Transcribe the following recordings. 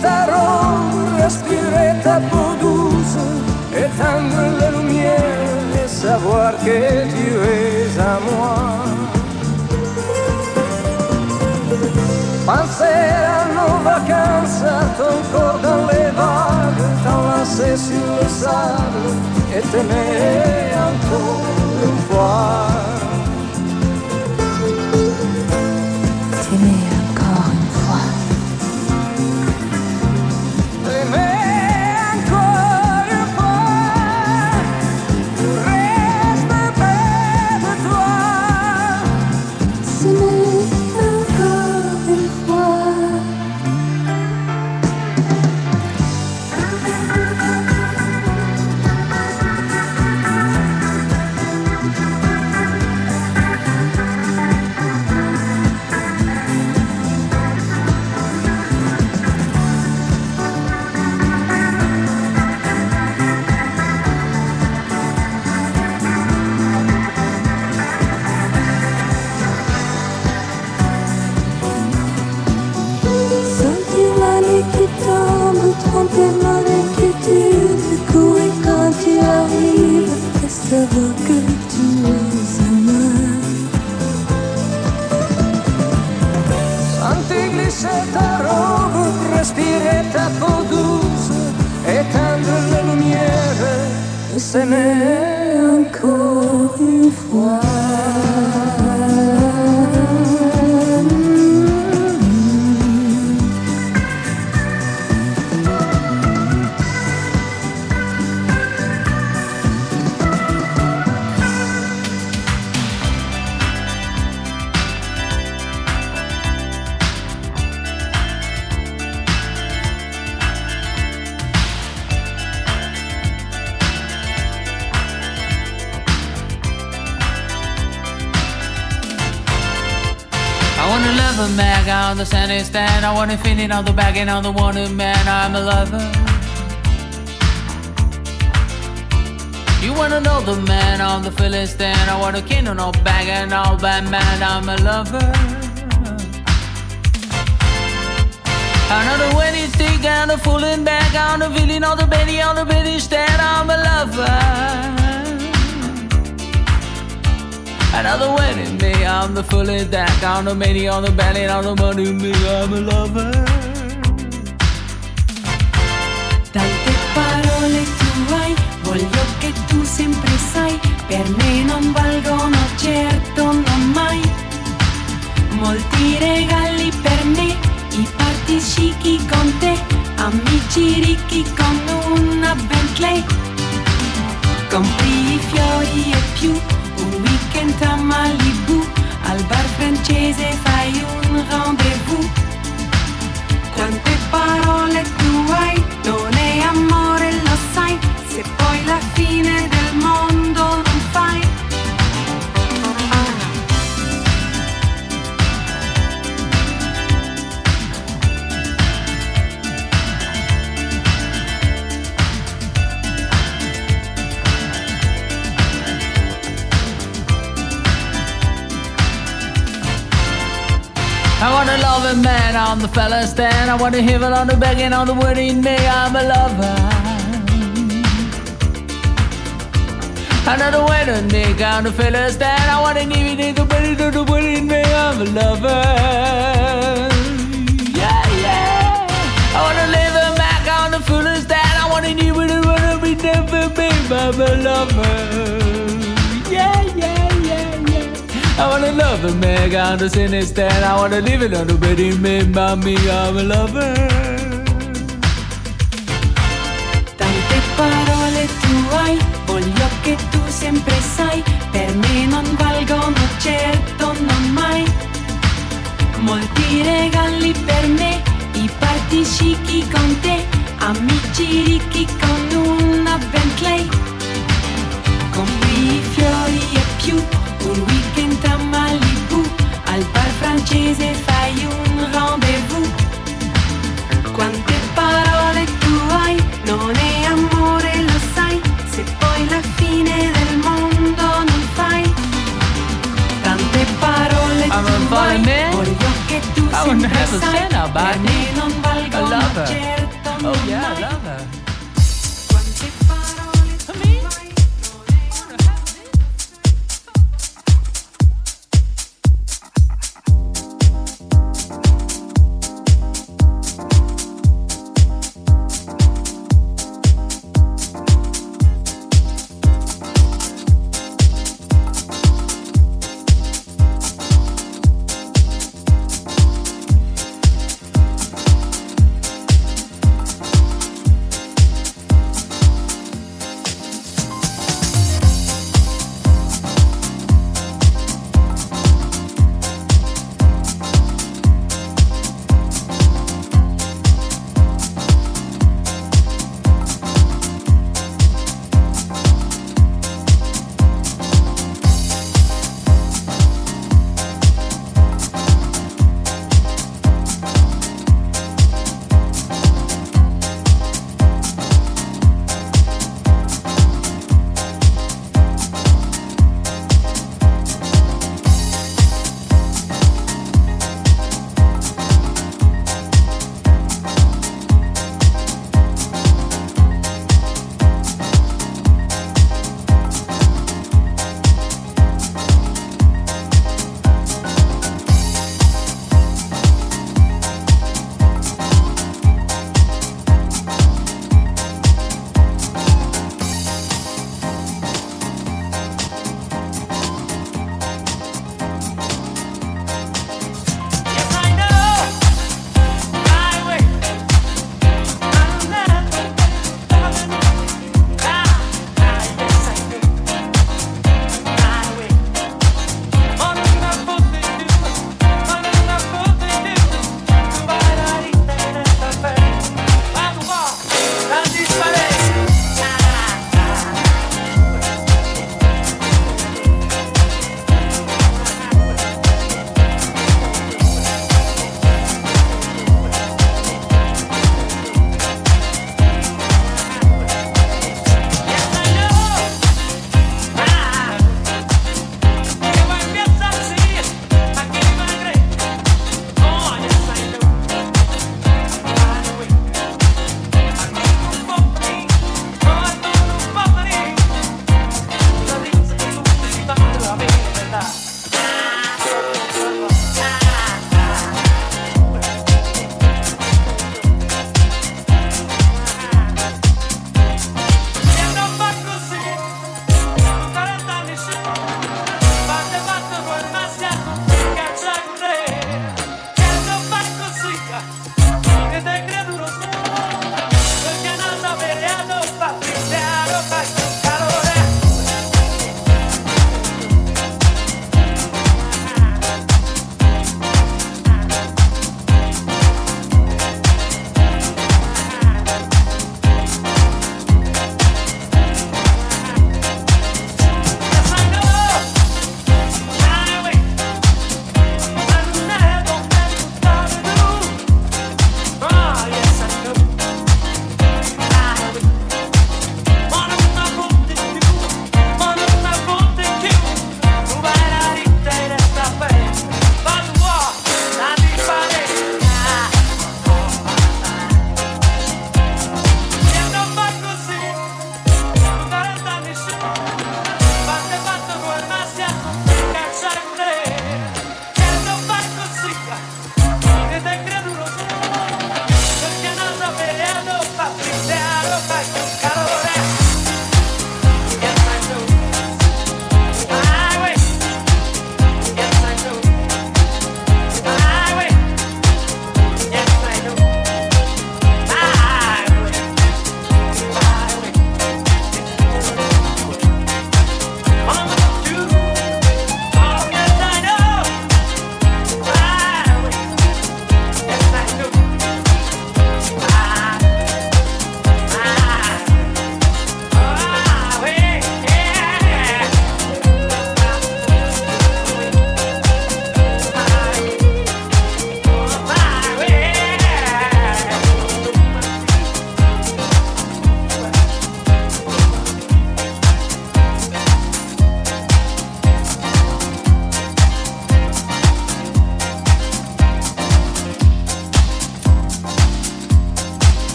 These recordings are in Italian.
ta robe, respirer ta peau douce, éteindre la lumière et savoir que tu es à moi. Penser à nos vacances, ton corps dans les vagues, t'enlacer sur le sable et t'aimer encore une fois. Man on the sandy stand. I wanna feel it on the back and on the wanted man. I'm a lover. You wanna know the man on the filling stand. I wanna king on no bag and all bad man. I'm a lover. Another wedding stick and a fooling back on the feeling on the belly on the belly stand. I'm a lover. Another wedding me, I'm the fully deck, on the many on the belly, on the money me, I'm a lover. Tante parole tu hai, voglio che tu sempre sai, per me non valgono certo non mai. Molti regali per me, i party chic con te, amici ricchi con una Bentley. Compri i fiori e più, weekend a Malibu, al bar francese fai un rendezvous. Quante parole tu hai, non è amore, lo sai, se poi la fine I want a loving man, I'm the fella stand. I want to hear on the begging, on the wedding me, I'm a lover. Another way to make on the fella stand. I want to need it, the wedding, the wedding me, I'm a lover. Wanna love a man, got to sin instead. I wanna live it on the wedding man, mommy, I'm a lover. Tante parole tu hai, voglio che tu sempre sai, per me non valgono certo, non mai. Molti regali per me, i parti chic con te, amici ricchi con una Bentley. Compri fiori e più, un bar francese fai un rendezvous. Quante parole tu hai, non è amore, lo sai, se poi la fine del mondo non fai. Tante parole I'm a tu voglio che tu I wouldn't sempre sai, per me. non valgono love her. certo, Oh yeah,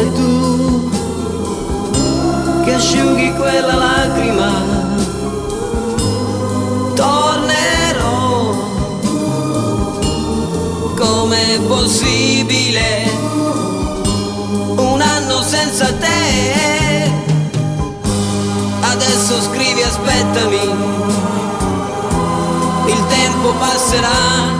e tu che asciughi quella lacrima tornerò com'è possibile. Un anno senza te adesso scrivi aspettami il tempo passerà.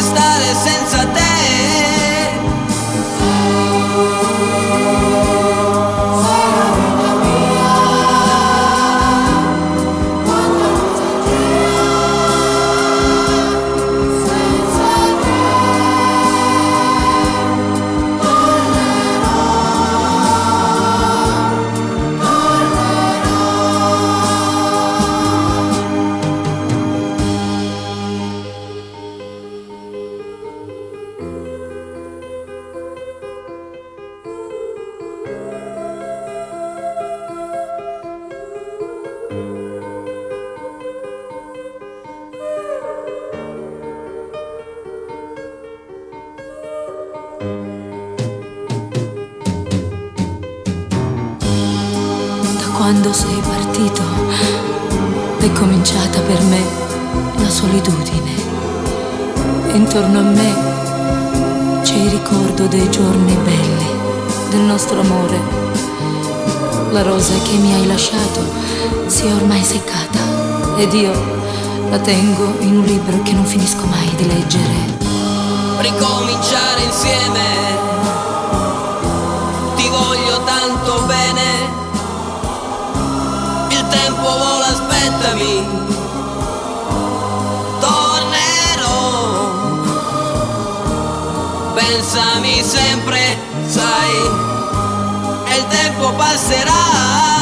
stare senza ed io la tengo in un libro che non finisco mai di leggere. Ricominciare insieme, ti voglio tanto bene, il tempo vola, aspettami. Tornerò, pensami sempre, sai, e il tempo passerà.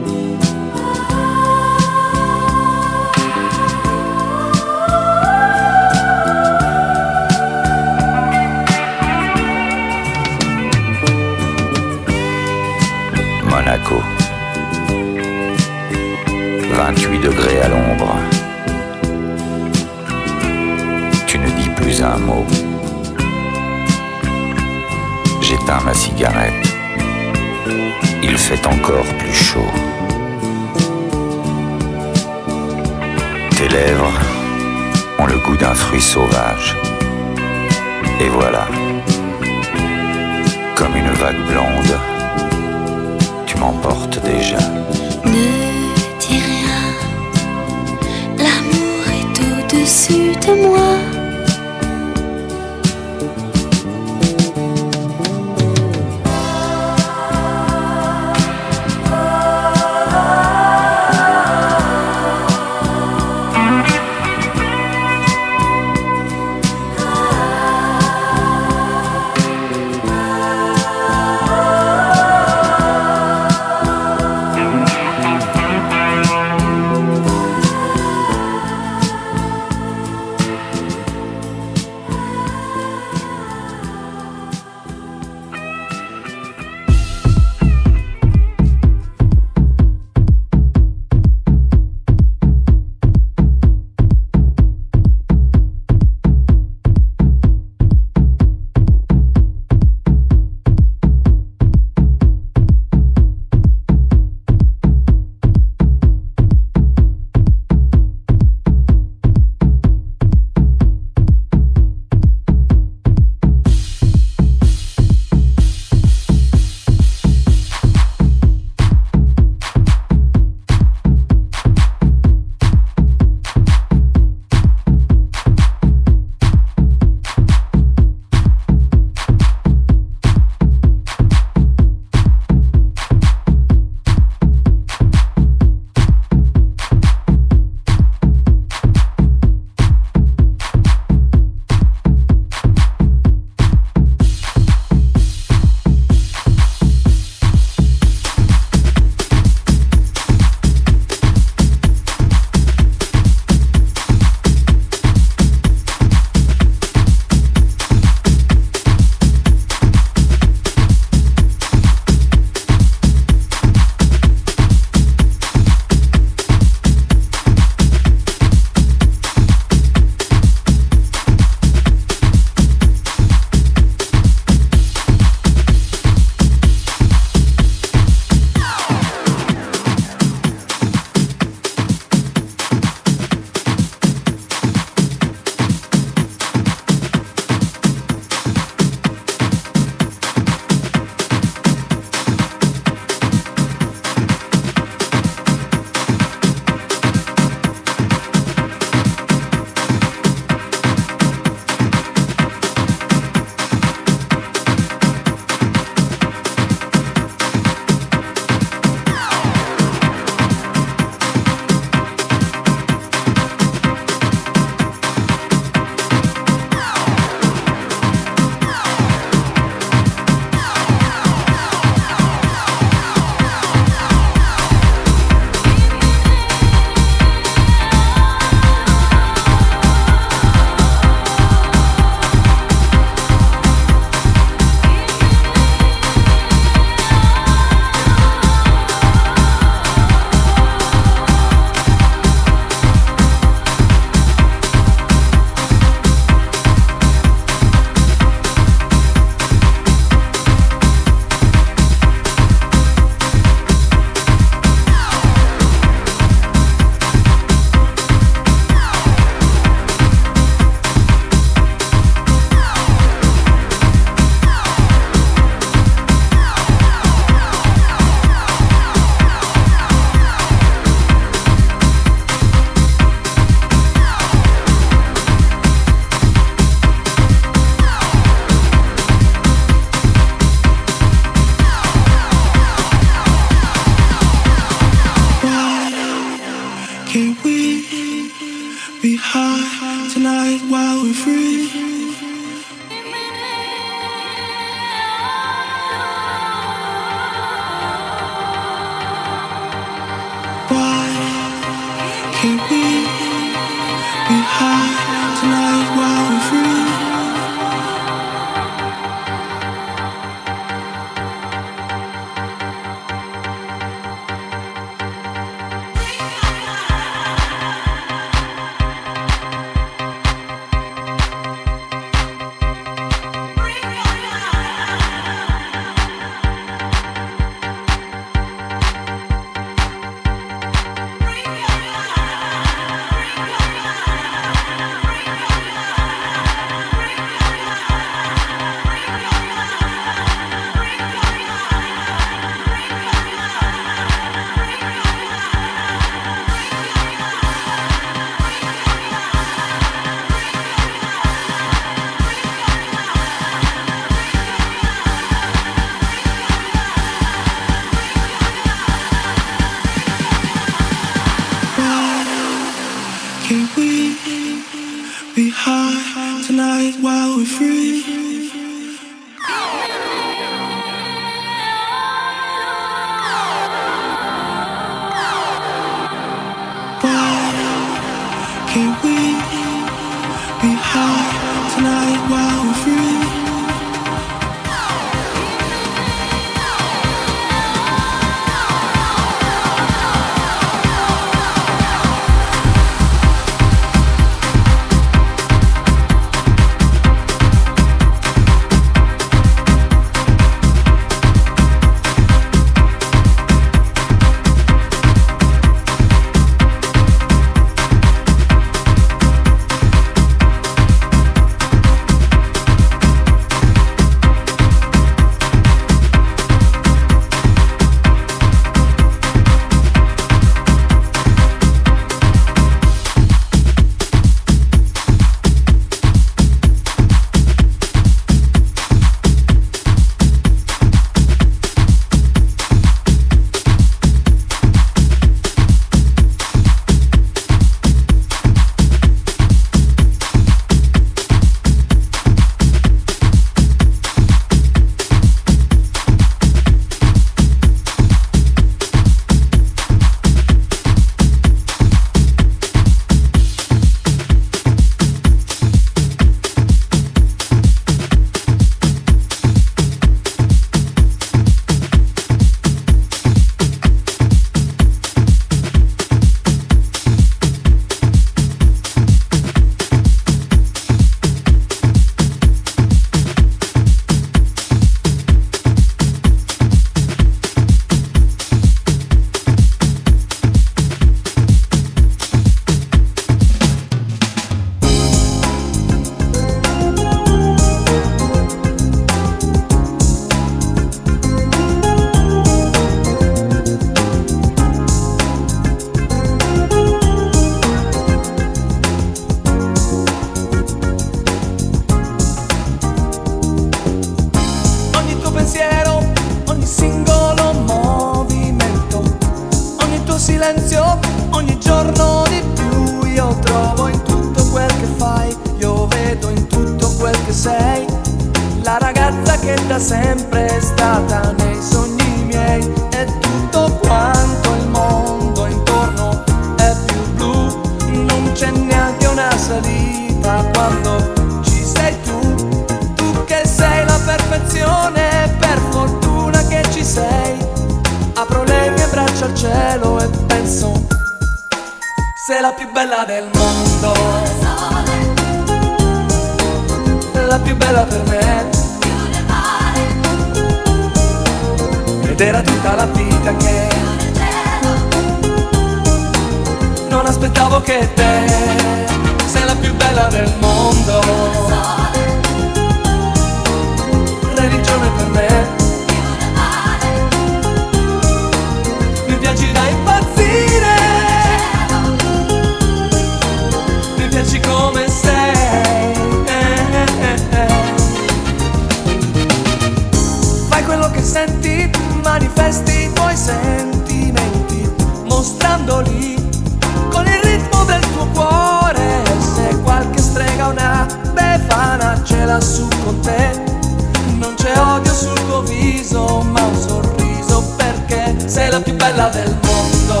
vita del mondo.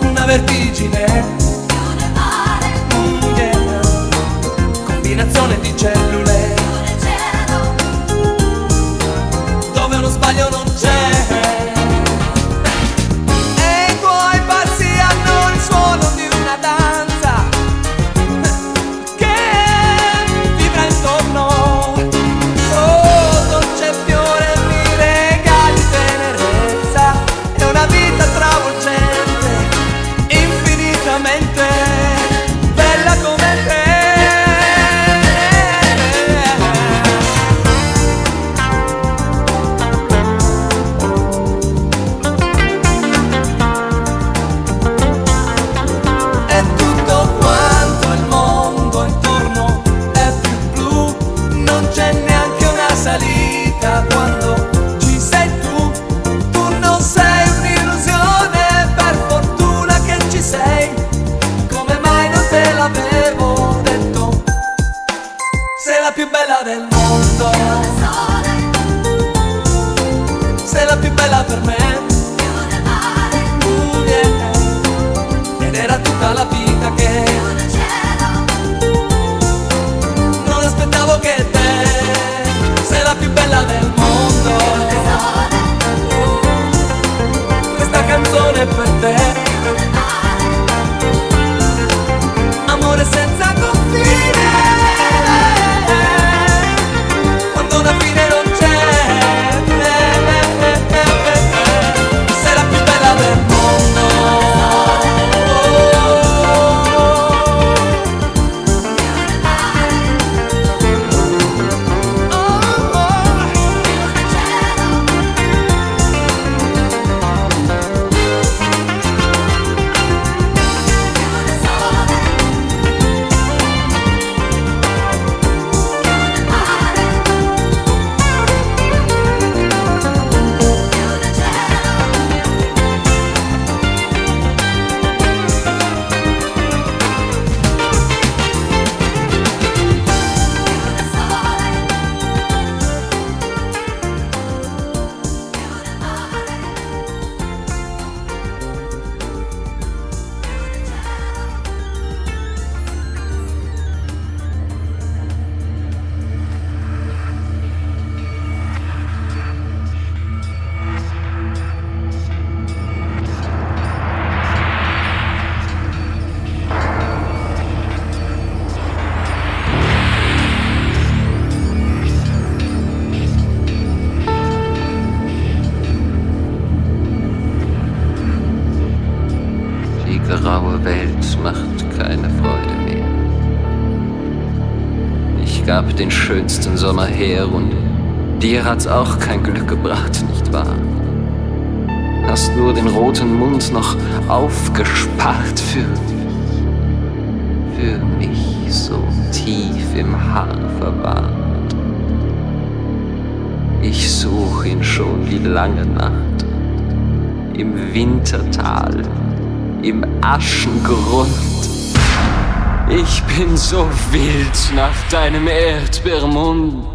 Una vertigine. Combinazione di cielo. her und dir hat's auch kein Glück gebracht, nicht wahr? Hast nur den roten Mund noch aufgespart für mich, für mich so tief im Haar verwahrt. Ich such ihn schon die lange Nacht, im Wintertal, im Aschengrund. Ich bin so wild nach deinem Erdbeermund.